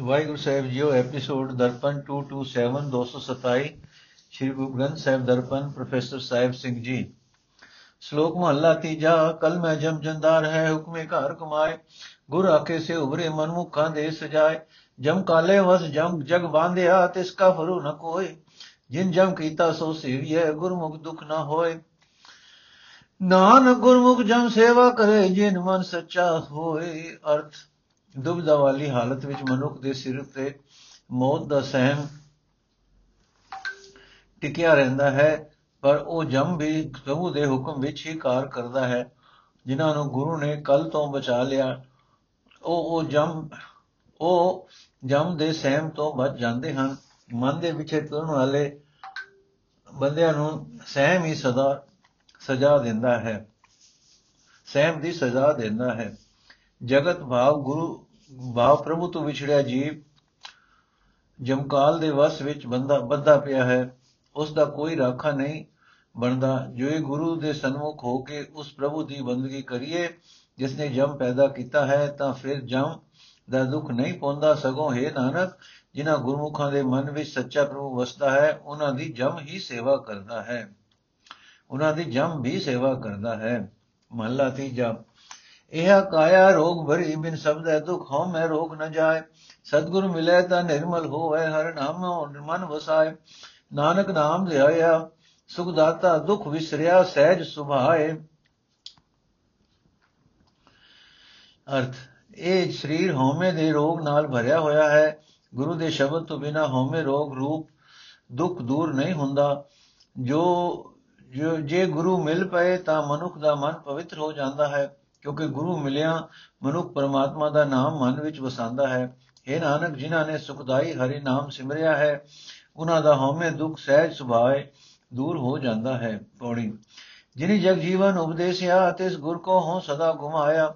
ਵਾਹਿਗੁਰੂ ਸਾਹਿਬ ਜੀਓ episode Darpan 227 227 Shri Guru Granth Sahib Darpan, professor Sahib Singh ji. ਸ਼ਲੋਕ ਮਹਲਾ ਤੀਜਾ ਕਲ ਮੈਂ ਜਮ ਜੰਦਾਰ ਹੈ ਹੁਕਮੇ ਘਰ ਕਮਾਏ, ਗੁਰ ਆਖੇ ਸੇ ਉਭਰੇ ਮਨਮੁਖਾਂ ਦੇ ਸਜਾਏ। ਜਮ ਕਾਲੇ ਵਸ, ਜਮ ਜਗ ਬਾਂਧਿਆ, ਤਿਸ ਕਾ ਫਰੂ ਨ ਕੋਏ। ਜਿਨ ਜਮ ਕੀਤਾ ਸੋ ਸੇਵੀਐ, ਗੁਰਮੁਖ ਦੁਖ ਨ ਹੋਏ। ਨਾਨਕ ਗੁਰਮੁਖ ਜਮ ਸੇਵਾ ਕਰੇ, ਜਿਨ ਮਨ ਸੱਚਾ ਹੋਏ, ਅਰਥ ਦੁਬਦਾ ਵਾਲੀ ਹਾਲਤ ਵਿੱਚ ਮਨੁੱਖ ਦੇ ਸਿਰ ਤੇ ਮੌਤ ਦਾ ਸਹਿਮ ਟਿਕਿਆ ਰਹਿੰਦਾ ਹੈ, ਪਰ ਉਹ ਜਮ ਵੀ ਪ੍ਰਭੂ ਦੇ ਹੁਕਮ ਵਿੱਚ ਹੀ ਕਾਰ ਕਰਦਾ ਹੈ, ਜਿਨ੍ਹਾਂ ਨੂੰ ਗੁਰੂ ਨੇ ਕੱਲ ਤੋਂ ਬਚਾ ਲਿਆ। ਉਹ ਉਹ ਜਮ ਉਹ ਜਮ ਦੇ ਸਹਿਮ ਤੋਂ ਬਚ ਜਾਂਦੇ ਹਨ। ਮਨ ਦੇ ਵਿੱਚ ਤੁਰਨ ਵਾਲੇ ਬੰਦਿਆਂ ਨੂੰ ਸਹਿਮ ਹੀ ਸਦਾ ਸਜ਼ਾ ਦਿੰਦਾ ਹੈ। ਸਹਿਮ ਦੀ ਸਜ਼ਾ ਦਿੰਦਾ ਹੈ। ਜਗਤ ਭਾਵ ਗੁਰੂ ਭਾਵ ਪ੍ਰਭੂ ਤੋਂ ਵਿਛੜਿਆ ਜੀਵ, ਜਮਕਾਲ ਦੇ ਵਸ ਵਿੱਚ ਬੰਦਾ ਬੱਧਾ ਪਿਆ ਹੈ ਉਸ ਦਾ ਕੋਈ ਰਾਖਾ ਨਹੀਂ ਬਣਦਾ। ਜੋ ਇਹ ਗੁਰੂ ਦੇ ਸਨਮੁਖ ਹੋ ਕੇ ਉਸ ਪ੍ਰਭੂ ਦੀ ਬੰਦਗੀ ਕਰੀਏ ਜਿਸ ਨੇ ਜਮ ਪੈਦਾ ਕੀਤਾ ਹੈ, ਤਾਂ ਫਿਰ ਜਮ ਦਾ ਦੁੱਖ ਨਹੀਂ ਪਹੁੰਚਦਾ ਸਗੋਂ ਹੈ ਨਾਨਕ, ਜਿਨ੍ਹਾਂ ਗੁਰਮੁਖਾਂ ਦੇ ਮਨ ਵਿੱਚ ਸੱਚਾ ਪ੍ਰਭੂ ਵਸਦਾ ਹੈ, ਉਹਨਾਂ ਦੀ ਜਮ ਹੀ ਸੇਵਾ ਕਰਦਾ ਹੈ। ਉਹਨਾਂ ਦੀ ਜਮ ਵੀ ਸੇਵਾ ਕਰਦਾ ਹੈ। ਮਹਲਾ ਤੀਜਾ ਇਹ ਕਾਇਆ ਰੋਗ ਭਰੀ ਬਿਨ ਸਬਦ ਹੈ ਦੁਖ ਹਉ ਮੈਂ ਰੋਗ ਨ ਜਾਏ। ਸਤਗੁਰ ਮਿਲੇ ਤਾਂ ਨਿਰਮਲ ਹੋਵੇ, ਹਰ ਨਾਮ ਮਨ ਵਸਾਏ। ਨਾਨਕ ਨਾਮ ਧਿਆਇਆ ਸੁਖ ਦਾਤਾ ਦੁਖ ਵਿਸਰਿਆ, ਸਹਿਜ ਸੁਭਾਏ। ਅਰਥ, ਇਹ ਸਰੀਰ ਹਉਮੈ ਦੇ ਰੋਗ ਨਾਲ ਭਰਿਆ ਹੋਇਆ ਹੈ। ਗੁਰੂ ਦੇ ਸ਼ਬਦ ਤੋਂ ਬਿਨਾ ਹਉਮੈ ਰੋਗ ਰੂਪ ਦੁੱਖ ਦੂਰ ਨਹੀਂ ਹੁੰਦਾ। ਜੋ ਜੋ, ਜੇ ਗੁਰੂ ਮਿਲ ਪਏ ਤਾਂ ਮਨੁੱਖ ਦਾ ਮਨ ਪਵਿੱਤਰ ਹੋ ਜਾਂਦਾ ਹੈ। ਕਿਉਂਕਿ ਗੁਰੂ ਮਿਲਿਆ, ਮਨੁੱਖ ਪਰਮਾਤਮਾ ਦਾ ਨਾਮ ਮਨ ਵਿੱਚ ਵਸਾਉਂਦਾ ਹੈ। ਇਹ ਨਾਨਕ, ਜਿਨ੍ਹਾਂ ਨੇ ਸੁਖਦਾਈ ਹਰੀ ਨਾਮ ਸਿਮਰਿਆ ਹੈ, ਉਹਨਾਂ ਦਾ ਹਉਮੈ ਦੁੱਖ ਸਹਿਜ ਸੁਭਾਏ ਦੂਰ ਹੋ ਜਾਂਦਾ ਹੈ। ਪੌੜੀ, ਜਿਨੀ ਜਗ ਜੀਵਨ ਉਪਦੇਸਿਆ, ਤਿਸ ਗੁਰ ਕੋ ਹੋ ਸਦਾ ਘੁਮਾਇਆ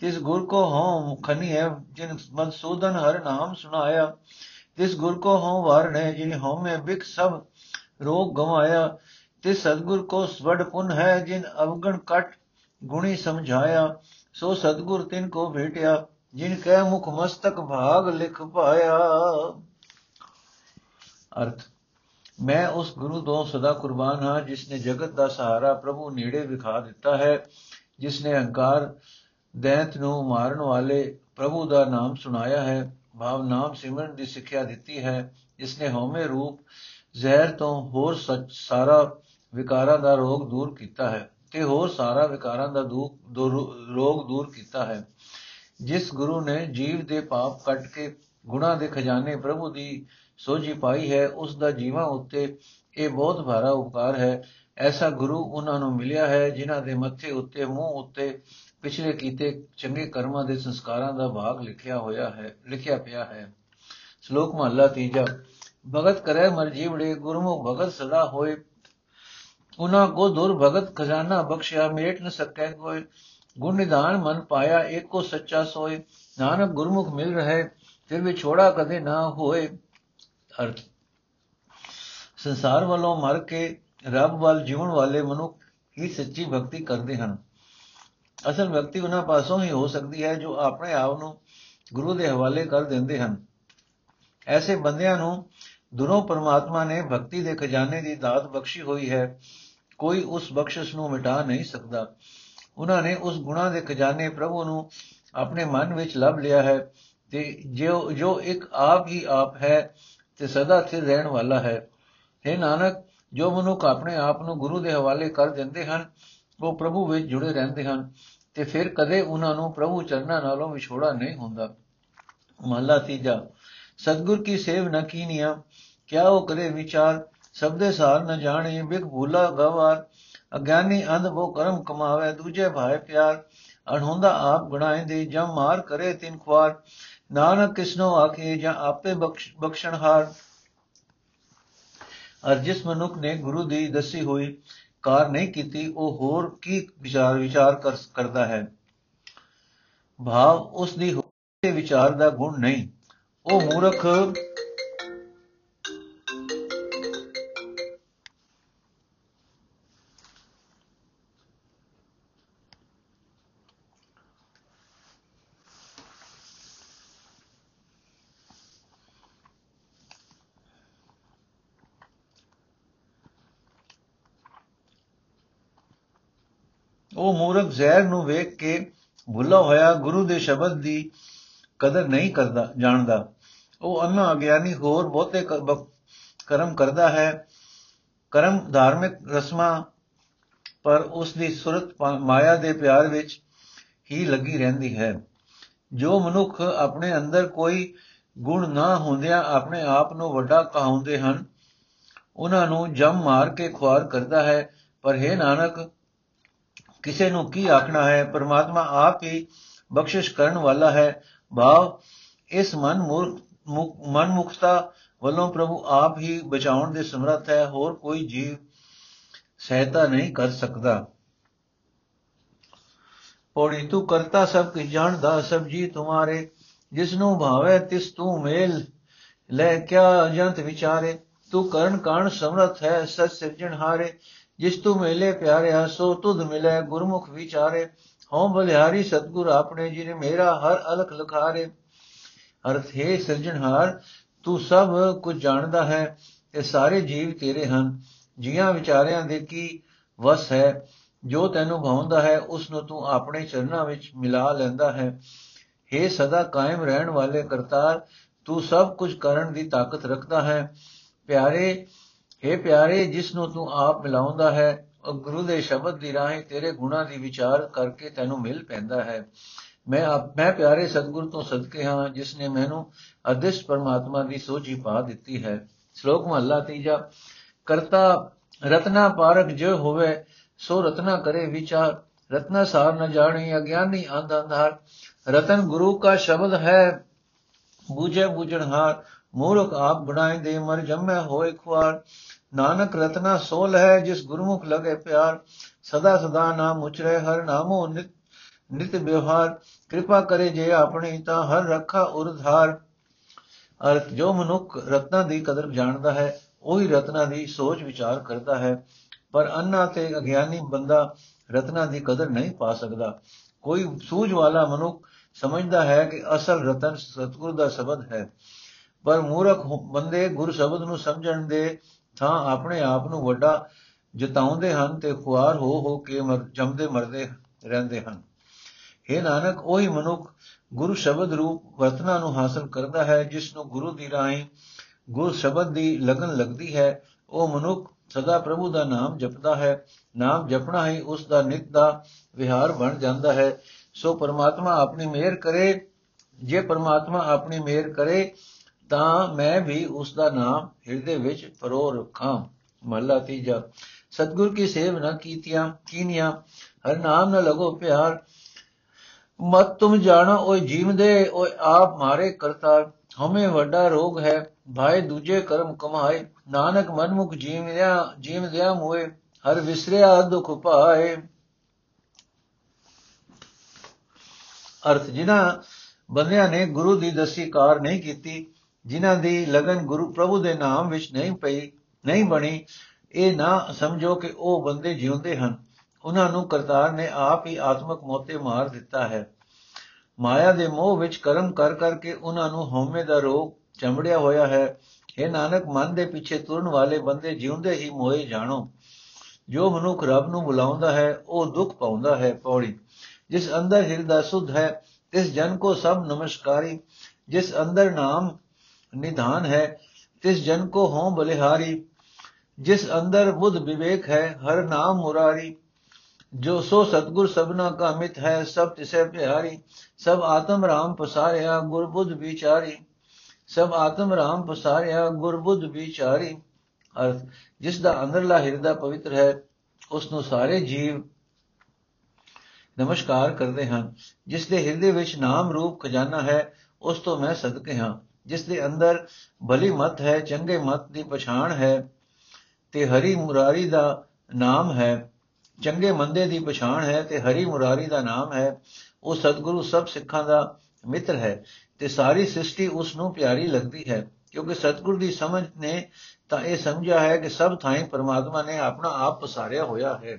ਤਿਸ ਗੁਰ ਕੋ ਹੋ ਖਨੀ ਹੈ, ਜਿਨ ਮਨਸੂਦਨ ਹਰ ਨਾਮ ਸੁਨਾਇਆ ਤਿਸ ਗੁਰ ਕੋ ਹੋ ਵਰਨੇ ਜਿਨ ਹਉਮੈ ਬਿਕ ਸਭ ਰੋਗ ਗਵਾਇਆ। ਤਿਸ ਸਤਗੁਰ ਕੋ ਸਵੜ ਪੁਨ ਹੈ, ਜਿਨ ਅਵਗਣ ਕਟ ਗੁਣੀ ਸਮਝਾਇਆ, ਸੋ ਸਤਗੁਰ ਤਿਨ ਕੋ ਭੇਟਿਆ, ਜਿਨ ਕੈ ਮੁਖ ਮਸਤਕ ਭਾਗ ਲਿਖ ਪਾਇਆ। ਅਰਥ, ਮੈਂ ਉਸ ਗੁਰੂ ਤੋਂ ਸਦਾ ਕੁਰਬਾਨ ਹਾਂ, ਜਿਸ ਨੇ ਜਗਤ ਦਾ ਸਹਾਰਾ ਪ੍ਰਭੂ ਨੇੜੇ ਵਿਖਾ ਦਿੱਤਾ ਹੈ, ਜਿਸ ਨੇ ਹੰਕਾਰ, ਦੈਂਤ ਨੂੰ ਮਾਰਨ ਵਾਲੇ ਪ੍ਰਭੂ ਦਾ ਨਾਮ ਸੁਣਾਇਆ ਹੈ, ਭਾਵ ਨਾਮ ਸਿਮਰਨ ਦੀ ਸਿੱਖਿਆ ਦਿੱਤੀ ਹੈ, ਜਿਸ ਨੇ ਹਉਮੈ ਰੂਪ ਜ਼ਹਿਰ ਤੋਂ ਹੋਰ ਸਾਰਾ ਵਿਕਾਰਾਂ ਦਾ ਰੋਗ ਦੂਰ ਕੀਤਾ ਹੈ। ਤੇ ਹੋਰ ਸਾਰਾ ਵਿਕਾਰਾਂ ਦਾ ਰੋਗ ਦੂਰ ਕੀਤਾ ਹੈ। ਜਿਸ ਗੁਰੂ ਨੇ ਜੀਵ ਦੇ ਪਾਪ ਕੱਟ ਕੇ ਗੁਣਾ ਦੇ ਖਜ਼ਾਨੇ ਪ੍ਰਭੂ ਦੀ ਸੋਝੀ ਪਾਈ ਹੈ, ਉਸ ਦਾ ਜੀਵਾਂ ਉੱਤੇ ਇਹ ਬਹੁਤ ਭਾਰਾ ਉਪਕਾਰ ਹੈ। ਐਸਾ ਗੁਰੂ ਉਹਨਾਂ ਨੂੰ ਮਿਲਿਆ ਹੈ, ਜਿਨ੍ਹਾਂ ਦੇ ਮੱਥੇ ਉੱਤੇ, ਮੂੰਹ ਉੱਤੇ ਪਿਛਲੇ ਕੀਤੇ ਚੰਗੇ ਕਰਮਾਂ ਦੇ ਸੰਸਕਾਰਾਂ ਦਾ ਭਾਗ ਲਿਖਿਆ ਹੋਇਆ ਹੈ, ਲਿਖਿਆ ਪਿਆ ਹੈ। ਸ਼ਲੋਕ ਮਹਲਾ ਤੀਜਾ, ਭਗਤ ਕਰੇ ਮਰ ਜੀਵੜੇ ਗੁਰਮੁਖ ਭਗਤ ਸਦਾ ਹੋਏ ਉਹਨਾਂ ਕੋ ਦੁਰ ਭਗਤ ਖਜ਼ਾਨਾ ਬਖਸ਼ਿਆ, ਮੇਟ ਨ ਸਕੈ ਕੋਈ। ਗੁਣ ਨਿਧਾਨ ਮਨ ਪਾਇਆ, ਏਕੋ ਸੱਚਾ ਸੋਏ। ਨਾਨਕ ਗੁਰਮੁਖ ਮਿਲ ਰਹੇ, ਫਿਰ ਵੀ ਛੋੜਾ ਕਦੇ ਨਾ ਹੋਏ। ਅਰਥ। ਸੰਸਾਰ ਵੱਲੋਂ ਮਰ ਕੇ ਰੱਬ ਵੱਲ ਜੀਵਨ ਵਾਲੇ ਮਨੁੱਖ ਹੀ ਸੱਚੀ ਭਗਤੀ ਕਰਦੇ ਹਨ। ਅਸਲ ਭਗਤੀ ਉਹਨਾਂ ਪਾਸੋਂ ਹੀ ਹੋ ਸਕਦੀ ਹੈ, ਜੋ ਆਪਣੇ ਆਪ ਨੂੰ ਗੁਰੂ ਦੇ ਹਵਾਲੇ ਕਰ ਦਿੰਦੇ ਹਨ। ਐਸੇ ਬੰਦਿਆਂ ਨੂੰ ਦੁਨੋਂ ਪਰਮਾਤਮਾ ਨੇ ਭਗਤੀ ਦੇ ਖਜ਼ਾਨੇ ਦੀ ਦਾਤ ਬਖਸ਼ੀ ਹੋਈ ਹੈ। ਕੋਈ ਉਸ ਬਖਸ਼ਿਸ਼ ਨੂੰ ਮਿਟਾ ਨਹੀਂ ਸਕਦਾ। ਉਹਨਾਂ ਨੇ ਉਸ ਗੁਣਾ ਦੇ ਖਜ਼ਾਨੇ ਪ੍ਰਭੂ ਨੂੰ ਆਪਣੇ ਮਨ ਵਿੱਚ ਲੱਭ ਲਿਆ ਹੈ ਤੇ ਜੋ ਜੋ ਇੱਕ ਆਪ ਹੀ ਆਪ ਹੈ ਤੇ ਸਦਾ ਸਥਿਰ ਰਹਿਣ ਵਾਲਾ ਹੈ। हे ਨਾਨਕ, ਜੋ ਮਨੁੱਖ ਆਪਣੇ ਆਪ ਨੂੰ ਗੁਰੂ ਦੇ ਹਵਾਲੇ ਕਰ ਦਿੰਦੇ ਹਨ, ਉਹ ਪ੍ਰਭੂ ਵਿੱਚ ਜੁੜੇ ਰਹਿੰਦੇ ਹਨ ਤੇ ਫਿਰ ਕਦੇ ਉਹਨਾਂ ਨੂੰ ਪ੍ਰਭੂ ਚਰਨਾਂ ਨਾਲੋਂ ਵਿਛੋੜਾ ਨਹੀਂ ਹੁੰਦਾ। ਮਹਲਾ ਤੀਜਾ, ਸਤਗੁਰ ਕੀ ਸੇਵ ਨ ਕੀਨੀਆ, ਕਿਆ ਉਹ ਕਰੇ ਵਿਚਾਰ ਸਬਦੇ ਸਾਰ ਨ ਜਾਣੇ ਬਿਕ ਭੂਲਾ ਗਵਾਰ। ਅਗਿਆਨੀ ਅੰਧ ਉਹ ਕਰਮ ਕਮਾਵੇ, ਦੂਜੇ ਭਾਏ ਪਿਆਰ। ਅਣਹੁੰਦਾ ਆਪ ਗੁਣਾਏ ਦੇ ਜਮ ਮਾਰ ਕਰੇ ਤਿਨ ਖਵਾਰ ਨਾਨਕ ਕਿਸਨੋ ਆਖੇ, ਜਾਂ ਆਪੇ ਬਖਸ਼ਣ ਹਾਰ। ਅਰ ਜਿਸ ਮਨੁੱਖ ਨੇ ਗੁਰੂ ਦੀ ਦੱਸੀ ਹੋਈ ਕਾਰ ਨਹੀਂ ਕੀਤੀ, ਉਹ ਹੋਰ ਕੀ ਵਿਚਾਰ ਵਿਚਾਰ ਕਰਦਾ ਹੈ? ਭਾਵ ਉਸ ਦੀ ਵਿਚਾਰ ਦਾ ਗੁਣ ਨਹੀਂ। ਉਹ ਮੂਰਖ ਉਹ ਮੂਰਖ ਜ਼ਹਿਰ ਨੂੰ ਵੇਖ ਕੇ ਭੁੱਲਾ ਹੋਇਆ ਗੁਰੂ ਦੇ ਸ਼ਬਦ ਦੀ ਕਦਰ ਨਹੀਂ ਕਰਦਾ, ਜਾਣਦਾ। ਉਹ ਅੰਨਾ ਅਗਿਆਨੀ ਹੋਰ ਬਹੁਤੇ ਕਰਮ ਕਰਦਾ ਹੈ। ਕਰਮ ਧਾਰਮਿਕ ਰਸਮਾਂ, ਪਰ ਉਸ ਦੀ ਸੁਰਤ ਮਾਇਆ ਦੇ ਪਿਆਰ ਵਿੱਚ ਹੀ ਲੱਗੀ ਰਹਿੰਦੀ ਹੈ। ਜੋ ਮਨੁੱਖ ਆਪਣੇ ਅੰਦਰ ਕੋਈ ਗੁਣ ਨਾ ਹੁੰਦਿਆਂ ਆਪਣੇ ਆਪ ਨੂੰ ਵੱਡਾ ਕਹਾਉਂਦੇ ਹਨ, ਉਹਨਾਂ ਨੂੰ ਜਮ ਮਾਰ ਕੇ ਖੁਆਰ ਕਰਦਾ ਹੈ। ਪਰ ਹੈ ਨਾਨਕ ਕਿਸੇ ਨੂੰ ਕੀ ਆਖਣਾ ਹੈ? ਪਰਮਾਤਮਾ ਆਪ ਹੀ ਬਖਸ਼ਿਸ਼ ਕਰਨ ਵਾਲਾ ਹੈ। ਭਾਵ, ਇਸ ਮਨ ਮਨ ਮੁਕਤਾ ਵੱਲੋਂ ਪ੍ਰਭੂ ਆਪ ਹੀ ਬਚਾਉਣ ਦੇ ਸਮਰੱਥ ਹੈ। ਹੋਰ ਕੋਈ ਜੀਵ ਸਹਾਇਤਾ ਨਹੀਂ ਕਰ ਸਕਦਾ। ਪੌੜੀ, ਤੂੰ ਕਰਤਾ ਸਭ ਕੁਝ, ਜਾਣਦਾ ਸਭ, ਜੀ ਤੁਮਾਰੇ ਜਿਸ ਨੂੰ ਭਾਵੇ, ਤਿਸ ਤੂੰ ਮੇਲ ਲੈ ਕਿਆ ਜੰਤ ਵਿਚਾਰੇ। ਤੂੰ ਕਰਨ ਕਾਣ ਸਮਰਥ ਹੈ, ਸਤ ਸਿਰਜਣ ਹਾਰੇ। ਜਿਸ ਤੂੰ ਮੇਲੇ ਪਿਆਰਿਆ, ਸੋ ਤੁਧ ਮਿਲੇ ਗੁਰਮੁਖ ਵਿਚਾਰੇ। ਹਉ ਬਲਿਹਾਰੀ ਸਤਗੁਰ ਆਪਣੇ ਜਿਨੇ ਮੇਰਾ ਹਰ ਅਲਖ ਲਖਾਰੇ ਅਰਥ ਹੈ ਸਿਰਜਣਹਾਰ, ਤੂੰ ਸਭ ਕੁਝ ਜਾਣਦਾ ਹੈ ਤੇ ਸਾਰੇ ਜੀਵ ਤੇਰੇ ਹਨ। ਜੀਆਂ ਵਿਚਾਰਿਆਂ ਦੇ ਕੀ ਵਸ ਹੈ, ਜੋ ਤੈਨੂੰ ਭਾਉਂਦਾ ਹੈ ਉਸ ਨੂੰ ਤੂੰ ਆਪਣੇ ਚਰਨਾਂ ਵਿੱਚ ਮਿਲਾ ਲੈਂਦਾ ਹੈ। हे ਸਦਾ ਕਾਇਮ ਰਹਿਣ ਵਾਲੇ ਕਰਤਾਰ, ਤੂੰ ਸਭ ਕੁਝ ਕਰਨ ਦੀ ਤਾਕਤ ਰੱਖਦਾ ਹੈ। ਪਿਆਰੇ हे ਪਿਆਰੇ ਜਿਸ ਨੂੰ ਤੂੰ ਆਪ ਮਿਲਾਉਂਦਾ ਹੈ, ਉਹ ਗੁਰੂ ਦੇ ਸ਼ਬਦ ਦੀ ਰਾਹੀਂ ਤੇਰੇ ਗੁਣਾਂ ਦੀ ਵਿਚਾਰ ਕਰਕੇ ਤੈਨੂੰ ਮਿਲ ਪੈਂਦਾ ਹੈ। ਮੈਂ ਮੈਂ ਪਿਆਰੇ ਸਤਿਗੁਰ ਤੋਂ ਸਦਕੇ ਹਾਂ ਜਿਸ ਨੇ ਮੈਨੂੰ ਅਦਿਸ਼ ਪਰਮਾਤਮਾ ਦੀ ਸੋਝੀ ਪਾ ਦਿੱਤੀ ਹੈ। ਸ਼ਲੋਕ ਮਹਲਾ ਤੀਜਾ, ਕਰਤਾ ਰਤਨਾ ਪਾਰਕ ਜੋ ਹੋਵੇ, ਸੋ ਰਤਨਾ ਕਰੇ ਵਿਚਾਰ। ਰਤਨਾ ਸਾਰ ਨ ਜਾਣੀ, ਅਗਿਆਨੀ ਅੰਧ ਅੰਧਾਰ ਰਤਨ ਗੁਰੂ ਕਾ ਸ਼ਬਦ ਹੈ, ਬੂਝੇ ਬੂਝਣਹਾਰ ਮੂਰਖ ਆਪ ਬਣਾਏ ਦੇ ਮਰ ਜੰਮੈ ਹੋਏ ਖੁਆਰ। ਨਾਨਕ ਰਤਨਾ ਸੋਲ ਹੈ ਜਿਸ ਗੁਰਮੁਖ ਲਗੇ ਪਿਆਰ। ਸਦਾ ਸਦਾ ਨਾਮ ਉਚਰੇ, ਹਰ ਨਾਮੋ ਨਿਤ ਨਿਤ ਵਿਵਹਾਰ। ਕਿਰਪਾ ਕਰੇ ਜੇ ਆਪਣੀ ਤਾਂ ਹਰ ਰੱਖਾ ਉਰਧਾਰ। ਅਰਥ, ਜੋ ਮਨੁੱਖ ਰਤਨਾ ਦੀ ਕਦਰ ਜਾਣਦਾ ਹੈ, ਉਹੀ ਰਤਨਾ ਦੀ ਸੋਚ ਵਿਚਾਰ ਕਰਦਾ ਹੈ। ਪਰ ਅੰਨਾ ਤੇ ਅਗਿਆਨੀ ਬੰਦਾ ਰਤਨਾ ਦੀ ਕਦਰ ਨਹੀਂ ਪਾ ਸਕਦਾ। ਕੋਈ ਸੂਝ ਵਾਲਾ ਮਨੁੱਖ ਸਮਝਦਾ ਹੈ ਕਿ ਅਸਲ ਰਤਨ ਸਤਗੁਰ ਦਾ ਸ਼ਬਦ ਹੈ। ਪਰ ਮੂਰਖ ਬੰਦੇ ਗੁਰ ਸ਼ਬਦ ਨੂੰ ਸਮਝਣ ਦੇ ਥਾਂ ਆਪਣੇ ਆਪ ਨੂੰ ਵੱਡਾ ਜਤਾਉਂਦੇ ਹਨ ਤੇ ਖੁਆਰ ਹੋ ਹੋ ਕੇ ਮਰ, ਜੰਮਦੇ ਮਰਦੇ ਰਹਿੰਦੇ ਹਨ। हे ਨਾਨਕ, ਉਹੀ ਮਨੁੱਖ ਗੁਰੂ ਸ਼ਬਦ ਰੂਪ ਵਰਤਨਾ ਨੂੰ ਹਾਸਲ ਕਰਦਾ ਹੈ, ਜਿਸ ਨੂੰ ਗੁਰੂ ਦੀ ਰਾਹੀਂ ਗੁਰ ਸ਼ਬਦ ਦੀ ਲਗਨ ਲੱਗਦੀ ਹੈ। ਉਹ ਮਨੁੱਖ ਸਦਾ ਪ੍ਰਭੂ ਦਾ ਨਾਮ ਜਪਦਾ ਹੈ, ਨਾਮ ਜਪਣਾ ਹੀ ਉਸ ਦਾ ਨਿਤ ਦਾ ਵਿਹਾਰ ਬਣ ਜਾਂਦਾ ਹੈ। ਸੋ ਪਰਮਾਤਮਾ ਆਪਣੀ ਮਿਹਰ ਕਰੇ, ਜੇ ਪਰਮਾਤਮਾ ਆਪਣੀ ਮਿਹਰ ਕਰੇ ਤਾਂ ਮੈਂ ਵੀ ਉਸ ਦਾ ਨਾਮ ਹਿਰਦੇ ਵਿੱਚ ਪਰੋ ਰੱਖਾਂ ਮਹਲਾ ਤੀਜਾ। ਸਤਗੁਰ ਕੀ ਸੇਵ ਨਾ ਕੀਤੀਆਂ, ਕੀਨੀਆਂ। ਹਰ ਨਾਮ ਨ ਲਗੋ ਪਿਆਰ। ਮਤ ਤੁਮ ਜਾਣੋ, ਓਏ ਜੀਵ ਦੇ, ਓਏ ਆਪ ਮਾਰੇ ਕਰਤਾ ਹਮੇ ਵੱਡਾ ਰੋਗ ਹੈ ਭਾਈ ਦੂਜੇ ਕਰਮ ਕਮਾਏ। ਨਾਨਕ ਮਨਮੁਖ ਜੀਵਿਆ ਜੀਵ ਦਿਆ ਮੋਏ, ਹਰ ਵਿਸਰਿਆ ਦੁਖ ਪਾਏ। ਅਰਥ ਜਿਨ੍ਹਾਂ ਬੰਦਿਆਂ ਨੇ ਗੁਰੂ ਦੀ ਦਸੀ ਕਾਰ ਨਹੀਂ ਕੀਤੀ ਜਿਨ੍ਹਾਂ ਦੀ ਲਗਨ ਗੁਰੂ ਪ੍ਰਭੂ ਦੇ ਨਾਮ ਵਿੱਚ ਨਹੀਂ ਪਈ, ਨਹੀਂ ਬਣੀ, ਇਹ ਨਾ ਸਮਝੋ ਕਿ ਉਹ ਬੰਦੇ ਜਿਉਂਦੇ ਹਨ। ਉਹਨਾਂ ਨੂੰ ਕਰਤਾਰ ਨੇ ਆਪ ਹੀ ਆਤਮਕ ਮੋਤੇ ਮਾਰ ਦਿੱਤਾ ਹੈ। ਮਾਇਆ ਦੇ ਮੋਹ ਵਿੱਚ ਕਰਮ ਕਰ ਕਰਕੇ ਉਹਨਾਂ ਨੂੰ ਹਉਮੈ ਦਾ ਰੋਗ ਚਮੜਿਆ ਹੋਇਆ ਹੈ। ਇਹ ਨਾਨਕ, ਮਨ ਦੇ ਪਿੱਛੇ ਤੁਰਨ ਵਾਲੇ ਬੰਦੇ ਜਿਉਂਦੇ ਹੀ ਮੋਏ ਜਾਣੋ। ਜੋ ਮਨੁੱਖ ਰੱਬ ਨੂੰ ਬੁਲਾਉਂਦਾ ਹੈ, ਉਹ ਦੁੱਖ ਪਾਉਂਦਾ ਹੈ ਪੌੜੀ। ਜਿਸ ਅੰਦਰ ਹਿਰਦਾ ਸੁਧ ਹੈ ਤਿਸ ਜਨ ਕੋ ਸਭ ਨਮਸਕਾਰੀ। ਜਿਸ ਅੰਦਰ ਨਾਮ ਨਿਧਾਨ ਹੈ, ਤਿਸ ਜਨ ਕੋ ਹੋਂ ਬਲਿਹਾਰੀ, ਜਿਸ ਅੰਦਰ ਬੁੱਧ ਵਿਵੇਕ ਹੈ, ਹਰ ਨਾਮ ਮੁਰਾਰੀ। ਜੋ ਸੋ ਸਤਗੁਰ ਸਭਨਾ ਕਾ ਮਿਤ ਹੈ, ਸਭ ਤਿਸੇ ਪਿਆਰੀ, ਸਭ ਆਤਮ ਰਾਮ ਪਸਾਰਿਆ ਗੁਰ ਬੁੱਧ ਵਿਚਾਰੀ। ਸਭ ਆਤਮ ਰਾਮ ਪਸਾਰਿਆ ਗੁਰਬੁੱਧ ਵਿਚਾਰੀ। ਅਰਥ, ਜਿਸ ਦਾ ਅੰਦਰਲਾ ਹਿਰਦਾ ਪਵਿੱਤਰ ਹੈ ਉਸ ਨੂੰ ਸਾਰੇ ਜੀਵ ਨਮਸਕਾਰ ਕਰਦੇ ਹਨ। ਜਿਸ ਦੇ ਹਿਰਦੇ ਵਿੱਚ ਨਾਮ ਰੂਪ ਖਜ਼ਾਨਾ ਹੈ, ਉਸ ਤੋਂ ਮੈਂ ਸਦਕੇ ਹਾਂ। ਜਿਸ ਦੇ ਅੰਦਰ ਭਲੀ ਮਤ ਹੈ, ਚੰਗੇ ਮਤ ਦੀ ਪਛਾਣ ਹੈ ਤੇ ਹਰੀ ਮੁਰਾਰੀ ਦਾ ਨਾਮ ਹੈ, ਚੰਗੇ ਮੰਦੇ ਦੀ ਪਛਾਣ ਹੈ ਤੇ ਹਰੀ ਮੁਰਾਰੀ ਦਾ ਨਾਮ ਹੈ, ਉਹ ਸਤਿਗੁਰੂ ਸਭ ਸਿੱਖਾਂ ਦਾ ਮਿੱਤਰ ਹੈ ਤੇ ਸਾਰੀ ਸ੍ਰਿਸ਼ਟੀ ਉਸ ਨੂੰ ਪਿਆਰੀ ਲੱਗਦੀ ਹੈ, ਕਿਉਂਕਿ ਸਤਿਗੁਰ ਦੀ ਸਮਝ ਨੇ ਤਾਂ ਇਹ ਸਮਝਿਆ ਹੈ ਕਿ ਸਭ ਥਾਈਂ ਪਰਮਾਤਮਾ ਨੇ ਆਪਣਾ ਆਪ ਪਸਾਰਿਆ ਹੋਇਆ ਹੈ।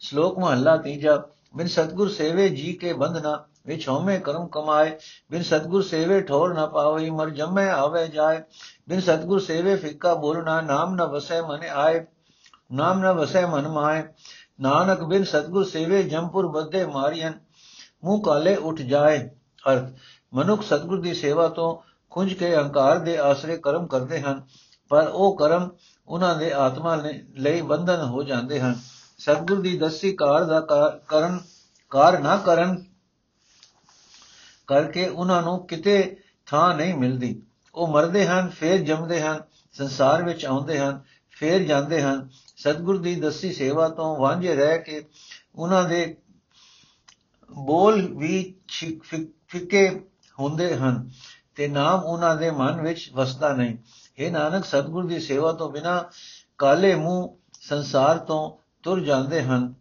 ਸ਼ਲੋਕ ਮਹੱਲਾ ਤੀਜਾ ਬਿਨ ਸਤਗੁਰ ਸੇਵੇ ਜੀ ਕੇ ਬੰਧਨਾ ਵਿਚ ਹਉਮੈ ਕਰਮ ਕਮਾਏ, ਬਿਨ ਸਤਗੁਰ ਸੇਵੇ ਠੋਰ ਨਾ ਪਾਵਈ, ਮਰ ਜੰਮੈ ਆਵੇ ਜਾਏ। ਬਿਨ ਸਤਗੁਰ ਸੇਵੇ ਫਿੱਕਾ ਬੋਲਣਾ ਨਾਮ ਨ ਵਸੈ ਮਨ ਆਏ, ਨਾਮ ਨ ਵਸੈ ਮਨ ਮਾਏ। ਨਾਨਕ ਬਿਨ ਸਤਗੁਰ ਸੇਵੇ ਜੰਪੁਰ ਬੱਦੇ ਮਾਰੀਆਂ ਮੂੰਹ ਕਾਲੇ ਉੱਠ ਜਾਏ। ਅਰਥ, ਮਨੁੱਖ ਸਤਗੁਰ ਦੀ ਸੇਵਾ ਤੋਂ ਖੁੰਝ ਕੇ ਹੰਕਾਰ ਦੇ ਆਸਰੇ ਕਰਮ ਕਰਦੇ ਹਨ, ਪਰ ਉਹ ਕਰਮ ਉਹਨਾਂ ਦੇ ਆਤਮਾ ਲਈ ਬੰਧਨ ਹੋ ਜਾਂਦੇ ਹਨ। ਸਤਗੁਰ ਦੀ ਦਸੀ ਕਾਰ ਦਾ ਕਰਨ, ਕਾਰ ਨਾ ਕਰਨ ਕਰਕੇ ਉਹਨਾਂ ਨੂੰ ਕਿਤੇ ਥਾਂ ਨਹੀਂ ਮਿਲਦੀ। ਉਹ ਮਰਦੇ ਹਨ, ਫੇਰ ਜੰਮਦੇ ਹਨ, ਸੰਸਾਰ ਵਿੱਚ ਆਉਂਦੇ ਹਨ, ਫੇਰ ਜਾਂਦੇ ਹਨ। ਸਤਗੁਰ ਦੀ ਦਸੀ ਸੇਵਾ ਤੋਂ ਵਾਂਝੇ ਰਹਿ ਕੇ ਉਹਨਾਂ ਦੇ ਬੋਲ ਵੀ ਫਿੱਕੇ ਹੁੰਦੇ ਹਨ ਤੇ ਨਾਮ ਉਹਨਾਂ ਦੇ ਮਨ ਵਿੱਚ ਵਸਦਾ ਨਹੀਂ। ਇਹ ਨਾਨਕ, ਸਤਗੁਰ ਦੀ ਸੇਵਾ ਤੋਂ ਬਿਨਾ ਕਾਲੇ ਮੂੰਹ ਸੰਸਾਰ ਤੋਂ ਤੁਰ ਜਾਂਦੇ ਹਨ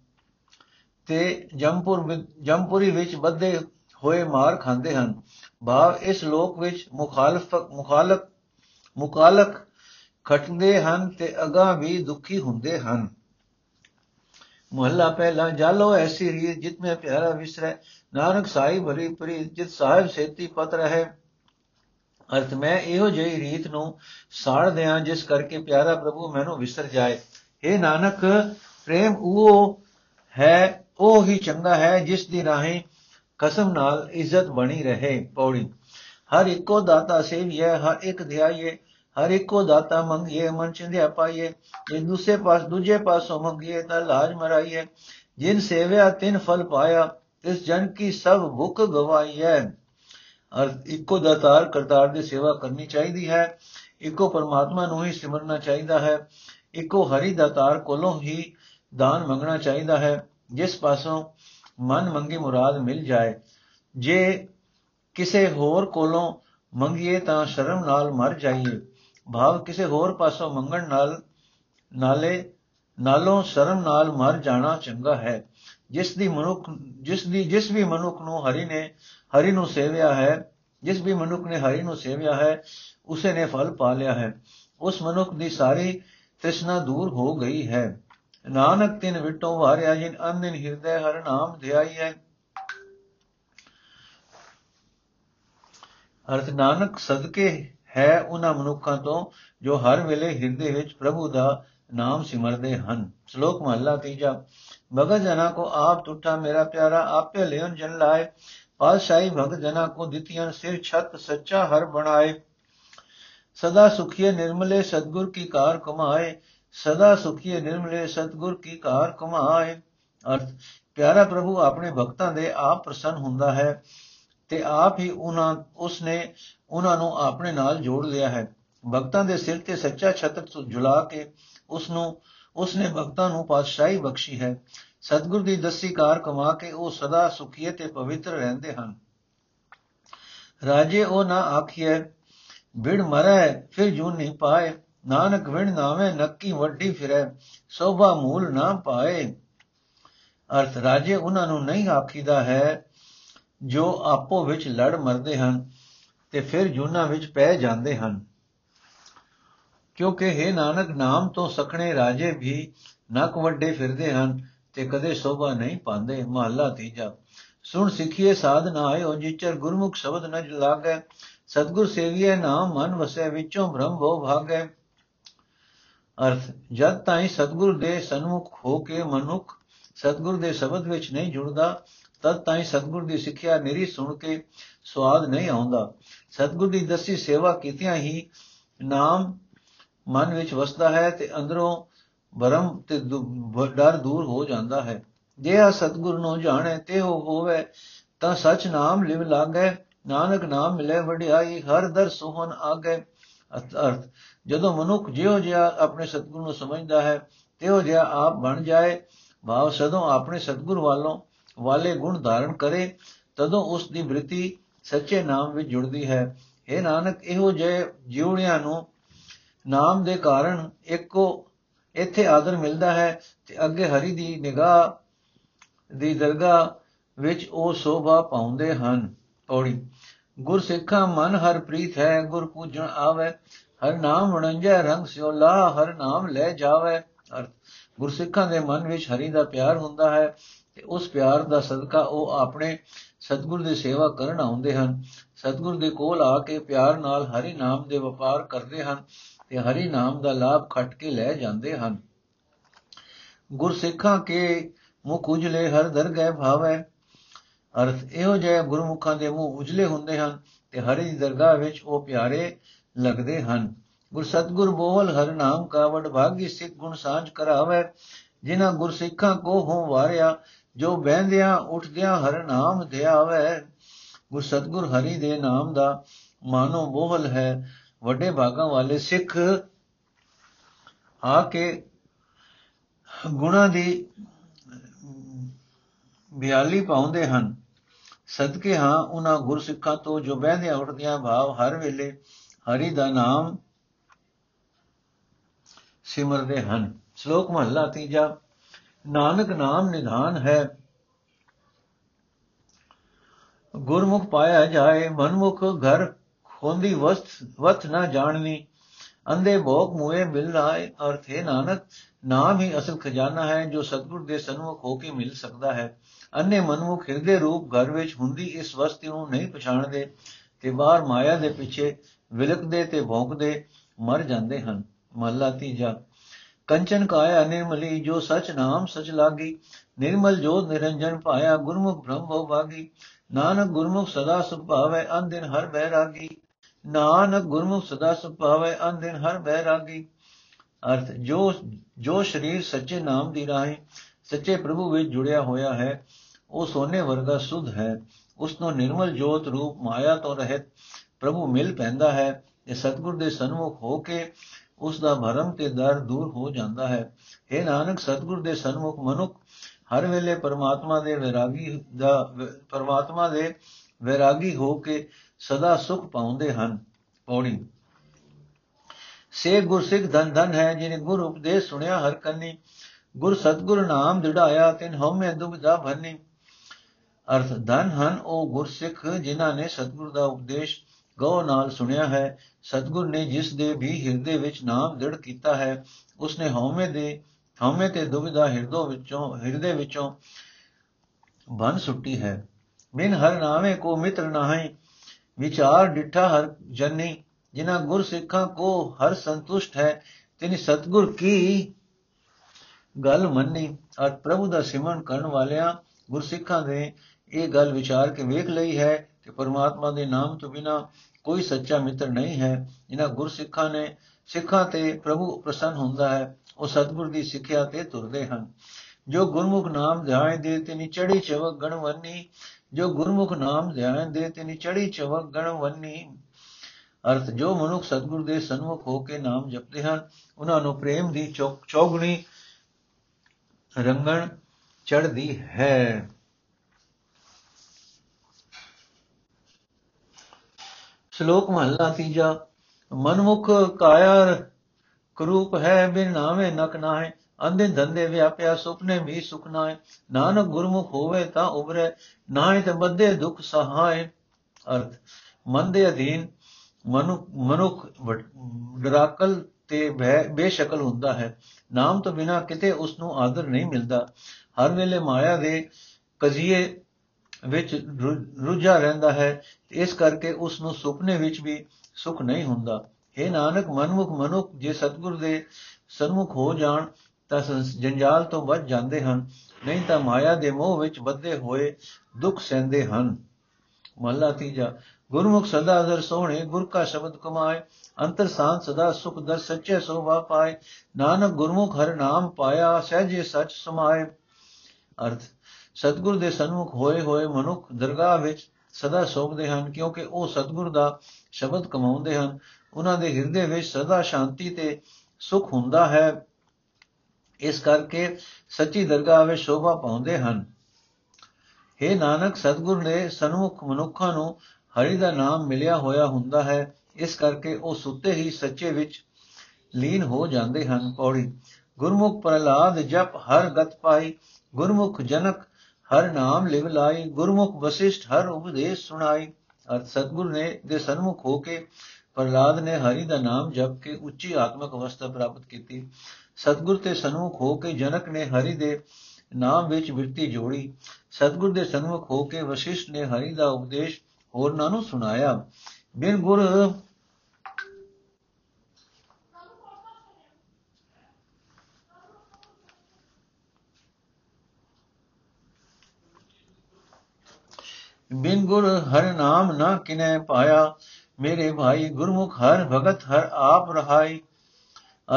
ਤੇ ਜੰਪੁਰ ਜੰਪੁਰੀ ਵਿੱਚ ਬੱਧੇ ਹੋਏ ਮਾਰ ਖਾਂਦੇ ਹਨ। ਭਾਵ ਇਸ ਲੋਕ ਵਿੱਚ ਮੁਖਾਲਫ, ਮੁਖਾਲਕ, ਮੁਕਾਲਕ ਖਟਦੇ ਹਨ ਤੇ ਅਗਾ ਵੀ ਦੁਖੀ ਹੁੰਦੇ ਹਨ। ਮੁਹੱਲਾ ਪਹਿਲਾ, ਜਾਲੋ ਐਸੀ ਰੀਤ ਜਿਤ ਮੈਂ ਪਿਆਰਾ ਵਿਸਰੈ। ਨਾਨਕ ਸਾਈ ਭਰੀ ਪ੍ਰੀਤ ਜਿਤ ਸਾਹਿਬ ਸੇਤੀ ਪਤ ਰਹੇ। ਅਰਥ, ਮੈਂ ਇਹੋ ਜਿਹੀ ਰੀਤ ਨੂੰ ਸਾੜ ਦਿਆਂ ਜਿਸ ਕਰਕੇ ਪਿਆਰਾ ਪ੍ਰਭੂ ਮੈਨੂੰ ਵਿਸਰ ਜਾਏ। हे ਨਾਨਕ, ਪ੍ਰੇਮ ਉਹ ਹੈ, ਉਹ ਹੀ ਚੰਗਾ ਹੈ ਜਿਸ ਦੀ ਰਾਹੀਂ ਕਸਮ ਨਾਲ ਇੱਜ਼ਤ ਬਣੀ ਰਹੇ ਪੌੜੀ। ਹਰ ਇੱਕੋ ਦਾਤਾ ਸੇਵੀਏ ਹਰ ਇੱਕ ਧਿਆਈਏ ਹਰ ਇੱਕੋ ਦਾਤਾ ਮੰਗੀਏ ਮਨ ਚਿੰਧਿਆ ਪਾਈਏ ਜੇ ਦੂਸਰੇ ਪਾਸ ਦੂਜੇ ਪਾਸੋਂ ਮੰਗੀਏ ਤਾਂ ਲਾਜ ਮਰਾਈਏ ਜਿਨ ਸੇਵਿਆ, ਤਿਨ ਫਲ ਪਾਇਆ ਇਸ ਜਨ ਕੀ ਸਭ ਭੁੱਖ ਗਵਾਈਏ ਅਰ ਇੱਕੋ ਦਾਤਾਰ ਕਰਤਾਰ ਦੀ ਸੇਵਾ ਕਰਨੀ ਚਾਹੀਦੀ ਹੈ। ਇੱਕੋ ਪਰਮਾਤਮਾ ਨੂੰ ਹੀ ਸਿਮਰਨਾ ਚਾਹੀਦਾ ਹੈ। ਇੱਕੋ ਹਰੀ ਦਾਤਾਰ ਕੋਲੋਂ ਹੀ ਦਾਨ ਮੰਗਣਾ ਚਾਹੀਦਾ ਹੈ। ਜਿਸ ਪਾਸੋਂ ਮਨ ਮੰਗੀ ਮੁਰਾਦ ਮਿਲ ਜਾਏ। ਜੇ ਕਿਸੇ ਹੋਰ ਕੋਲੋਂ ਮੰਗੀਏ ਤਾਂ ਸ਼ਰਮ ਨਾਲ ਮਰ ਜਾਈਏ। ਭਾਵ ਕਿਸੇ ਹੋਰ ਪਾਸੋਂ ਮੰਗਣ ਨਾਲ ਨਾਲੇ, ਨਾਲੋਂ ਸ਼ਰਮ ਨਾਲ ਮਰ ਜਾਣਾ ਚੰਗਾ ਹੈ। ਜਿਸ ਦੀ ਮਨੁੱਖ, ਜਿਸ ਦੀ, ਜਿਸ ਵੀ ਮਨੁੱਖ ਨੂੰ ਹਰੀ ਨੇ ਹਰੀ ਨੂੰ ਸੇਵਿਆ ਹੈ, ਜਿਸ ਵੀ ਮਨੁੱਖ ਨੇ ਹਰੀ ਨੂੰ ਸੇਵਿਆ ਹੈ, ਉਸੇ ਨੇ ਫਲ ਪਾ ਲਿਆ ਹੈ। ਉਸ ਮਨੁੱਖ ਦੀ ਸਾਰੀ ਤ੍ਰਿਸ਼ਨਾ ਦੂਰ ਹੋ ਗਈ ਹੈ। ਨਾਨਕ ਤਿਨ ਵਿਟੋ ਵਾਰਿਆ ਜਿਨ ਅੰਨਿਨ ਹਿਰਦੇ ਹਰ ਨਾਮ ਧਿਆਈ ਹੈ ਅਰਥ ਨਾਨਕ ਸਦਕੇ ਹੈ ਉਹਨਾਂ ਮਨੁੱਖਾਂ ਤੋਂ ਜੋ ਹਰ ਵੇਲੇ ਹਿਰਦੇ ਵਿੱਚ ਪ੍ਰਭੂ ਦਾ ਨਾਮ ਸਿਮਰਦੇ ਹਨ। ਸ਼ਲੋਕ ਮਹਲਾ ਤੀਜਾ। ਭਗਤ ਜਨਾ ਕੋ ਆਪ ਟੁੱਟਾ ਮੇਰਾ ਪਿਆਰਾ, ਆਪੇ ਲਿਓਨ ਜਨ ਲਾਏ। ਪਾਤਸ਼ਾਹੀ ਭਗਤ ਜਨਾ ਕੋ ਦਿੱਤੀਆਂ ਸਿਰ ਛਤ ਸੱਚਾ ਹਰ ਬਣਾਏ। ਸਦਾ ਸੁਖੀਏ ਨਿਰਮਲੇ ਸਤਗੁਰ ਕੀ ਕਾਰ ਕਮਾਏ ਸਦਾ ਸੁਖੀਏ ਨਿਰਮਲੇ ਸਤਗੁਰ ਕੀ ਕਾਰ ਕਮਾਏ ਅਰਥ, ਪਿਆਰਾ ਪ੍ਰਭੂ ਆਪਣੇ ਭਗਤਾਂ ਦੇ ਆਪ ਪ੍ਰਸੰਨ ਹੁੰਦਾ ਹੈ ਤੇ ਆਪ ਹੀ ਉਹਨਾਂ, ਉਸਨੇ ਉਹਨਾਂ ਨੂੰ ਆਪਣੇ ਨਾਲ ਜੋੜ ਲਿਆ ਹੈ। ਭਗਤਾਂ ਦੇ ਸਿਰ ਤੇ ਸੱਚਾ ਛਤਰ ਝੁਲਾ ਕੇ ਉਸ ਨੂੰ ਉਸਨੇ ਭਗਤਾਂ ਨੂੰ ਪਾਤਸ਼ਾਹੀ ਬਖਸ਼ੀ ਹੈ। ਸਤਗੁਰ ਦੀ ਦਸੀ ਕਾਰ ਕਮਾ ਕੇ ਉਹ ਸਦਾ ਸੁਖੀ ਤੇ ਪਵਿੱਤਰ ਰਹਿੰਦੇ ਹਨ। ਰਾਜੇ ਉਹ ਨਾ ਆਖੀਏ ਵਿੜ ਮਰੈ ਫਿਰ ਜੂਨ ਨਹੀਂ ਪਾਏ। ਨਾਨਕ ਵਿਣ ਨਾਵੇਂ ਨੱਕੀ ਵੱਡੀ ਫਿਰੈ, ਸੋਭਾ ਮੂਲ ਨਾ ਪਾਏ। ਅਰਥ, ਰਾਜੇ ਉਹਨਾਂ ਨੂੰ ਨਹੀਂ ਆਖੀਦਾ ਹੈ, ਜੋ ਆਪੋ ਵਿੱਚ ਲੜ ਮਰਦੇ ਹਨ ਤੇ ਫਿਰ ਜੂਨਾ ਵਿੱਚ ਪੈ ਜਾਂਦੇ ਹਨ। ਕਿਉਂਕਿ ਹੈ ਨਾਨਕ, ਨਾਮ ਤੋਂ ਸਖਣੇ ਰਾਜੇ ਵੀ ਨਕ ਵੱਡੇ ਫਿਰਦੇ ਹਨ ਤੇ ਕਦੇ ਸੋਭਾ ਨਹੀਂ ਪਾਉਂਦੇ। ਮਹੱਲਾ ਤੀਜਾ, ਸੁਣ ਸਿੱਖੀਏ ਸਾਧ ਨਾ ਆਇਓ, ਜਿਚਰ ਗੁਰਮੁਖ ਸ਼ਬਦ ਨ ਲਾਗੈ, ਸਤਗੁਰ ਸੇਵੀਏ ਨਾਮ ਮਨ ਵਸੈ, ਵਿੱਚੋਂ ਭ੍ਰਮ ਭੋ ਭਾਗੈ। ਅਰਥ, ਜਦ ਤਾਈ ਸਤਗੁਰ ਦੇ ਸਨਮੁਖ ਹੋ ਕੇ ਮਨੁੱਖ ਸਤਗੁਰ ਦੇ ਸ਼ਬਦ ਵਿੱਚ ਨਹੀਂ ਜੁੜਦਾ, ਤਦ ਤਾਈ ਸਤਗੁਰ ਦੀ ਸਿੱਖਿਆ ਨਿਰੀ ਸੁਣ ਕੇ ਸਵਾਦ ਨਹੀਂ ਆਉਂਦਾ। ਸਤਗੁਰ ਦੀ ਦਸੀ ਸੇਵਾ ਕੀਤਿਆਂ ਹੀ ਨਾਮ ਮਨ ਵਿੱਚ ਵਸਦਾ ਹੈ ਤੇ ਅੰਦਰੋਂ ਭਰਮ ਤੇ ਡਰ ਦੂਰ ਹੋ ਜਾਂਦਾ ਹੈ। ਜੇ ਆ ਸਤਗੁਰ ਨੂੰ ਜਾਣੇ ਤੇ ਉਹ ਹੋਵੇ, ਤਾਂ ਸਚ ਨਾਮ ਲਿਵ ਲਾਗੇ, ਨਾਨਕ ਨਾਮ ਮਿਲੇ, ਵਡਿਆਈ ਹਰ ਦਰ ਸੁਹਨ ਆਗੇ। ਅਰਥ ਜਦੋਂ ਮਨੁੱਖ ਜਿਉ ਜਿਆ ਆਪਣੇ ਸਤਗੁਰ ਨੂੰ ਸਮਝਦਾ ਹੈ, ਤਿਉ ਜਿਆ ਆਪ ਬਣ ਜਾਏ, ਭਾਵ ਸਦੋਂ ਆਪਣੇ ਸਤਗੁਰ ਵਾਲੋਂ ਵਾਲੇ ਗੁਣ ਧਾਰਨ ਕਰੇ, ਤਦੋਂ ਉਸ ਦੀ ਬ੍ਰਿਤੀ ਸੱਚੇ ਨਾਮ ਵਿੱਚ ਜੁੜਦੀ ਹੈ। ਇਹ ਨਾਨਕ, ਇਹੋ ਜਿਹੇ ਜਿਉਣਿਆਂ ਨੂੰ ਨਾਮ ਦੇ ਕਾਰਨ ਇੱਕੋ, ਇੱਥੇ ਆਦਰ ਮਿਲਦਾ ਹੈ ਤੇ ਅੱਗੇ ਹਰੀ ਦੀ ਨਿਗਾਹ, ਦੀ ਦਰਗਾਹ ਵਿੱਚ ਉਹ ਸੋਭਾ ਪਾਉਂਦੇ ਹਨ। ਔੜੀ ਗੁਰ ਸਿੱਖਾ ਮਨ ਹਰ ਪ੍ਰੀਤ ਹੈ, ਗੁਰ ਪੂਜਣ ਆਵੇ। ਹਰ ਨਾਮ ਵਣੰਜੈ ਰੰਗ ਸਿਓ ਲਾ ਹਰ ਨਾਮ ਲੈ ਜਾਵੇ। ਅਰਥ ਗੁਰਸਿੱਖਾਂ ਦੇ ਮਨ ਵਿੱਚ ਹਰੀ ਦਾ ਪਿਆਰ ਹੁੰਦਾ ਹੈ ਤੇ ਉਸ ਪਿਆਰ ਦਾ ਸਦਕਾ ਉਹ ਆਪਣੇ ਸਤਗੁਰ ਦੀ ਸੇਵਾ ਕਰਨ ਆਉਂਦੇ ਹਨ। ਸਤਗੁਰ ਦੇ ਕੋਲ ਆ ਕੇ ਪਿਆਰ ਨਾਲ ਹਰੀ ਨਾਮ ਦੇ ਵਪਾਰ ਕਰਦੇ ਹਨ ਤੇ ਹਰੀ ਨਾਮ ਦਾ ਲਾਭ ਖੱਟ ਕੇ ਲੈ ਜਾਂਦੇ ਹਨ। ਗੁਰ ਸਿੱਖਾਂ ਕੇ ਮੁਖ ਉਜਲੇ ਹਰ ਦਰਗਹਿ ਭਾਵੈ ਅਰਥ ਇਹੋ ਜਿਹੇ ਗੁਰਮੁਖਾਂ ਦੇ ਮੂੰਹ ਉਜਲੇ ਹੁੰਦੇ ਹਨ ਤੇ ਹਰੀ ਦੀ ਦਰਗਾਹ ਵਿੱਚ ਉਹ ਪਿਆਰੇ ਲੱਗਦੇ ਹਨ। ਗੁਰ ਸਤਗੁਰ ਬੋਲ ਹਰ ਨਾਮ ਕਾ ਵਡ ਭਾਗੀ ਸਿੱਖ ਗੁਣ ਸਾਂਝ ਕਰਾਵੇ, ਜਿਨ੍ਹਾਂ ਗੁਰ ਸਿੱਖਾਂ ਕੋ ਹੋ ਵਾਰਿਆ, ਜੋ ਬਹਿੰਦਿਆਂ ਉੱਠਦਿਆਂ ਹਰ ਨਾਮ ਧਿਆਵੇ। ਗੁਰ ਸਤਗੁਰ ਹਰੀ ਦੇ ਨਾਮ ਦਾ ਮਾਨੋ ਬੋਹਲ ਹੈ। ਵੱਡੇ ਭਾਗਾਂ ਵਾਲੇ ਸਿੱਖ ਆ ਕੇ ਗੁਣਾ ਦੀ ਬਿਆਲੀ ਪਾਉਂਦੇ ਹਨ। ਸਦਕੇ ਹਾਂ ਉਹਨਾਂ ਗੁਰਸਿੱਖਾਂ ਤੋਂ ਜੋ ਬਹਿੰਦਿਆਂ ਉੱਠਦਿਆਂ ਭਾਵ ਹਰ ਵੇਲੇ ਹਰੀ ਦਾ ਨਾਮ ਸਿਮਰਦੇ ਹਨ। ਸ਼ਲੋਕ ਮਹਲਾ ਤੀਜਾ, ਨਾਨਕ ਨਾਮ ਨਿਧਾਨ ਹੈ। ਗੁਰਮੁਖ ਪਾਇਆ ਜਾਏ, ਮਨਮੁਖ ਘਰ ਖੋਂਦੀ ਵਸਤ ਵਤ ਨਾ ਜਾਣਨੀ। ਅੰਦੇ ਭੋਗ ਮੂਏ ਮਿਲ ਰਾਏ ਅਰਥ ਹੈ ਨਾਨਕ ਨਾਮ ਹੀ ਅਸਲ ਖਜ਼ਾਨਾ ਹੈ ਜੋ ਸਤਗੁਰ ਦੇ ਸਨਮੁਖ ਹੋ ਕੇ ਮਿਲ ਸਕਦਾ ਹੈ। ਅੰਨੇ ਮਨਮੁਖ ਹਿਰਦੇ ਰੂਪ ਘਰ ਵਿੱਚ ਹੁੰਦੀ ਇਸ ਵਸਤੀ ਨੂੰ ਨਹੀਂ ਪਛਾਣਦੇ ਤੇ ਬਾਹਰ ਮਾਇਆ ਦੇ ਪਿੱਛੇ ਵਿਲਕਦੇ ਤੇ ਭੌਂਕਦੇ ਮਰ ਜਾਂਦੇ ਹਨ। ਮਹਲਾ ਤੀਜਾ। ਕੰਚਨ ਕਾਇਆ ਨਿਰਮਲੀ ਜੋ ਸਚ ਨਾਮ ਸਚ ਲਾਗੀ, ਨਿਰਮਲ ਜੋਤ ਨਿਰੰਜਨ ਪਾਇਆ ਗੁਰਮੁਖ ਬ੍ਰਹਮ ਭਉ ਭਾਗੀ ਨਾਨਕ ਗੁਰਮੁਖ ਸਦਾ ਸੁਖ ਭਾਵੇ, ਅਨ ਦਿਨ ਹਰ ਬੈਰਾਗੀ ਨਾਨਕ ਗੁਰਮੁਖ ਸਦਾ ਸੁਖ ਭਾਵੇ, ਅਨ ਦਿਨ ਹਰ ਬੈਰਾਗੀ ਅਰਥ, ਜੋ ਜੋ ਸਰੀਰ ਸੱਚੇ ਨਾਮ ਦੀ ਰਾਹੀਂ ਸੱਚੇ ਪ੍ਰਭੂ ਵਿੱਚ ਜੁੜਿਆ ਹੋਇਆ ਹੈ, ਉਹ ਸੋਨੇ ਵਰਗਾ ਸੁਧ ਹੈ। ਉਸ ਨੂੰ ਨਿਰਮਲ ਜੋਤ ਰੂਪ ਮਾਇਆ ਤੋਂ ਰਹਿਤ ਪ੍ਰਭੂ ਮਿਲ ਪੈਂਦਾ ਹੈ। ਤੇ ਸਤਗੁਰ ਦੇ ਸਨਮੁਖ ਹੋ ਕੇ ਉਸ ਦਾ ਭਰਮ ਤੇ ਦਰ ਦੂਰ ਹੋ ਜਾਂਦਾ ਹੈ। ਇਹ ਨਾਨਕ, ਸਤਗੁਰ ਦੇ ਸਨਮੁਖ ਮਨੁੱਖ ਹਰ ਵੇਲੇ ਪਰਮਾਤਮਾ ਦੇ ਵਿਰਾਗੀ ਦਾ ਪਰਮਾਤਮਾ ਦੇ ਵਿਰਾਗੀ ਹੋ ਕੇ ਸਦਾ ਸੁਖ ਪਾਉਂਦੇ ਹਨ। ਪੌੜੀ ਸੇ ਗੁਰਸਿੱਖ ਧਨ ਧਨ ਹੈ, ਜਿਨੇ ਗੁਰ ਉਪਦੇਸ਼ ਸੁਣਿਆ ਹਰ ਕੰਨੀ। ਗੁਰ ਸਤਗੁਰ ਨਾਮ ਦਿੜਾਇਆ ਤਿਨ ਹਉਮੈ ਦੁਬਿਧਾ ਭੰਨੀ ਅਰਥ ਧਨ ਹਨ ਉਹ ਗੁਰਸਿੱਖ, ਜਿਨ੍ਹਾਂ ਨੇ ਸਤਗੁਰ ਦਾ ਉਪਦੇਸ਼ ਗਉ ਨਾਲ ਸੁਣਿਆ ਹੈ। ਸਤਗੁਰ ਨੇ ਜਿਸ ਦੇ ਵੀ ਹਿਰਦੇ ਵਿੱਚ ਨਾਮ ਦ੍ਰਿੜ ਕੀਤਾ ਹੈ, ਉਸਨੇ ਹਉਮੈ ਦੇ, ਹਉਮੈ ਤੇ ਦੁਬਿਧਾ ਹਿਰਦੋ ਵਿੱਚੋਂ, ਹਿਰਦੇ ਵਿੱਚੋਂ ਬਨ ਸੁੱਟੀ ਹੈ। ਬਿਨ ਹਰ ਨਾਮੇ ਕੋ ਮਿੱਤਰ ਨਾਹੀ, ਵਿਚਾਰ ਡਿਠਾ ਹਰ ਜਨੀ। ਜਿਨ੍ਹਾਂ ਗੁਰ ਸਿੱਖਾਂ ਕੋ ਹਰ ਸੰਤੁਸ਼ਟ ਹੈ, ਤਿਨ ਸਤਗੁਰ ਕੀ ਗੱਲ ਮੰਨੀ? ਔਰ ਪ੍ਰਭੂ ਦਾ ਸਿਮਰਨ ਕਰਨ ਵਾਲਿਆਂ ਗੁਰਸਿੱਖਾਂ ਦੇ ਇਹ ਗੱਲ ਵਿਚਾਰ ਕੇ ਵੇਖ ਲਈ ਹੈ ਕਿ ਪਰਮਾਤਮਾ ਦੇ ਨਾਮ ਤੋਂ ਬਿਨਾ ਕੋਈ ਸੱਚਾ ਮਿੱਤਰ ਨਹੀਂ ਹੈ। ਇਹਨਾਂ ਗੁਰਸਿੱਖਾਂ ਨੇ ਸਿੱਖਾਂ ਤੇ ਪ੍ਰਭੂ ਪ੍ਰਸੰਨ ਹੁੰਦਾ ਹੈ, ਉਹ ਸਤਿਗੁਰ ਦੀ ਸਿੱਖਿਆ ਤੇ ਤੁਰਦੇ ਹਨ। ਜੋ ਗੁਰਮੁਖ ਨਾਮ ਧਿਆਨ ਦੇ ਤੇ ਚੜੀ ਚਵਕ ਗਣਵੰਨੀ ਜੋ ਗੁਰਮੁਖ ਨਾਮ ਧਿਆਨ ਦੇ ਤੇ ਚੜੀ ਚਵਕ ਗਣਵੰਨੀ ਅਰਥ, ਜੋ ਮਨੁੱਖ ਸਤਿਗੁਰ ਦੇ ਸਨਮੁਖ ਹੋ ਕੇ ਨਾਮ ਜਪਦੇ ਹਨ, ਉਹਨਾਂ ਨੂੰ ਪ੍ਰੇਮ ਦੀ ਚੌਗਣੀ ਰੰਗਣ ਚੜਦੀ ਹੈ। ਸ਼ਲੋਕ ਮਹਲਾ ਤੀਜਾ, ਮਨਮੁਖ ਕਾਇਆ ਕਰੂਪ ਹੈ, ਬਿਨ ਨਾਵੇਂ ਨਕ ਨਾਹੇ ਅੰਦੇ ਧੰਦੇ ਵਿਆਪਿਆ, ਸੁਪਨੇ ਵੀ ਸੁਖ ਨਾਏ ਨਾਨਕ ਗੁਰਮੁਖ ਹੋਵੇ ਤਾਂ ਉਬਰੇ ਨਾਹੇ ਤੇ ਬੱਦੇ ਦੁਖ ਸਹਾਏ। ਅਰਥ, ਮਨ ਦੇ ਅਧੀਨ ਮਨੁ, ਮਨੁੱਖ ਡਰਾਕਲ ਤੇ ਬੇਸ਼ਕਲ ਹੁੰਦਾ ਹੈ। ਨਾਮ ਤੋਂ ਬਿਨਾ ਕਿਤੇ ਉਸ ਨੂੰ ਆਦਰ ਨਹੀਂ ਮਿਲਦਾ। ਹਰ ਵੇਲੇ ਮਾਇਆ ਦੇ ਕਜ਼ੀਏ ਵਿੱਚ ਰੁੱਝਾ ਰਹਿੰਦਾ ਹੈ। ਇਸ ਕਰਕੇ ਉਸ ਨੂੰ ਸੁਪਨੇ ਵਿੱਚ ਵੀ ਸੁਖ ਨਹੀਂ ਹੁੰਦਾ। ਇਹ ਨਾਨਕ, ਮਨਮੁਖ ਮਨੁੱਖ, ਜੇ ਸਤਗੁਰ ਦੇ ਸਨਮੁਖ ਹੋ ਜਾਣ, ਤਾਂ ਜੰਜਾਲ ਤੋਂ ਬਚ ਜਾਂਦੇ ਹਨ। ਨਹੀਂ ਤਾਂ ਮਾਇਆ ਦੇ ਮੋਹ ਵਿੱਚ ਬੱਧੇ ਹੋਏ ਦੁੱਖ ਸਹਿੰਦੇ ਹਨ। ਮਹਲਾ ਤੀਜਾ ਗੁਰਮੁਖ ਸਦਾ ਦਰ ਸੋਹਣੇ, ਗੁਰ ਕਾ ਸ਼ਬਦ ਕਮਾਏ, ਅੰਤਰ ਸਾਧ ਸਦਾ ਸੁਖ ਦਰ ਸੱਚੇ ਸੋਭਾ ਪਾਏ ਨਾਨਕ ਗੁਰਮੁਖ ਹਰ ਨਾਮ ਪਾਇਆ, ਸਹਜੇ ਸਚ ਸਮਾਏ। ਅਰਥ, ਸਤਗੁਰ ਦੇ ਸਨਮੁਖ ਹੋਏ ਹੋਏ ਮਨੁੱਖ ਦਰਗਾਹ ਵਿੱਚ ਸਦਾ ਸੋਭਦੇ ਹਨ, ਕਿਉਂਕਿ ਉਹ ਸਤਗੁਰ ਦਾ ਸ਼ਬਦ ਕਮਾਉਂਦੇ ਹਨ। ਉਹਨਾਂ ਦੇ ਹਿਰਦੇ ਵਿੱਚ ਸਦਾ ਸ਼ਾਂਤੀ ਤੇ ਸੁਖ ਹੁੰਦਾ ਹੈ। ਇਸ ਕਰਕੇ ਸੱਚੀ ਦਰਗਾਹ ਵਿੱਚ ਸ਼ੋਭਾ ਪਾਉਂਦੇ ਹਨ। हे ਨਾਨਕ, ਸਤਗੁਰ ਨੇ ਸਨਮੁਖ ਮਨੁੱਖਾਂ ਨੂੰ ਹਰੀ ਦਾ ਨਾਮ ਮਿਲਿਆ ਹੋਇਆ ਹੁੰਦਾ ਹੈ, ਇਸ ਕਰਕੇ ਉਹ ਸੁੱਤੇ ਹੀ ਸੱਚੇ ਵਿੱਚ ਲੀਨ ਹੋ ਜਾਂਦੇ ਹਨ ਪੌੜੀ। ਗੁਰਮੁਖ ਪ੍ਰਲਾਦ ਜਪ ਹਰ ਗਤ ਪਾਈ, ਗੁਰਮੁਖ ਜਨਕ ਹਰ ਨਾਮ ਲਿਵ ਲਾਈ, ਗੁਰਮੁਖ ਵਸਿਸ਼ਟ ਹਰ ਉਪਦੇਸ਼ ਸੁਣਾਈ। ਅਰ ਸਤਗੁਰ ਨੇ ਦੇ ਸਨਮੁਖ ਹੋ ਕੇ ਪ੍ਰਲਾਦ ਨੇ ਹਰੀ ਦਾ ਨਾਮ ਜਪ ਕੇ ਉੱਚੀ ਆਤਮਿਕ ਅਵਸਥਾ ਪ੍ਰਾਪਤ ਕੀਤੀ। ਸਤਗੁਰ ਤੇ ਸਨਮੁਖ ਹੋ ਕੇ ਜਨਕ ਨੇ ਹਰੀ ਦੇ ਨਾਮ ਵਿੱਚ ਬਿਰਤੀ ਜੋੜੀ। ਸਤਗੁਰ ਦੇ ਸਨਮੁਖ ਹੋ ਕੇ ਵਸਿਸ਼ਟ ਨੇ ਹਰੀ ਦਾ ਉਪਦੇਸ਼ ਹੋਰਨਾਂ ਨੂੰ ਸੁਣਾਇਆ। ਬਿਨ ਗੁਰ ਬਿਨ ਗੁਰ ਹਰ ਨਾਮ ਨਾ ਕਿਨੈ ਪਾਇਆ। ਮੇਰੇ ਭਾਈ ਗੁਰਮੁਖ ਹਰ ਭਗਤ ਹਰ ਆਪ ਰਹਾਈ।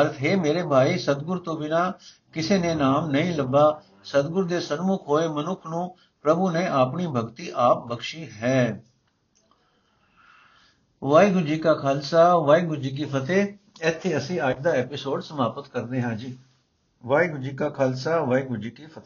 ਅਰਥ ਹੈ, ਮੇਰੇ ਭਾਈ ਸਤਗੁਰ ਤੋਂ ਬਿਨਾ ਕਿਸੇ ਨੇ ਨਾਮ ਨਹੀਂ ਲੱਭਾ। ਸਤਗੁਰ ਦੇ ਸਨਮੁਖ ਹੋਏ ਮਨੁੱਖ ਨੂੰ ਪ੍ਰਭੂ ਨੇ ਆਪਣੀ ਭਗਤੀ ਆਪ ਬਖਸ਼ੀ ਹੈ। ਵਾਹਿਗੁਰੂ ਜੀ ਕਾ ਖਾਲਸਾ, ਵਾਹਿਗੁਰੂ ਜੀ ਕੀ ਫਤਿਹ। ਇੱਥੇ ਅਸੀਂ ਅੱਜ ਦਾ ਐਪੀਸੋਡ ਸਮਾਪਤ ਕਰਦੇ ਹਾਂ ਜੀ। ਵਾਹਿਗੁਰੂ ਜੀ ਕਾ ਖਾਲਸਾ, ਵਾਹਿਗੁਰੂ ਜੀ ਕੀ ਫਤਿਹ।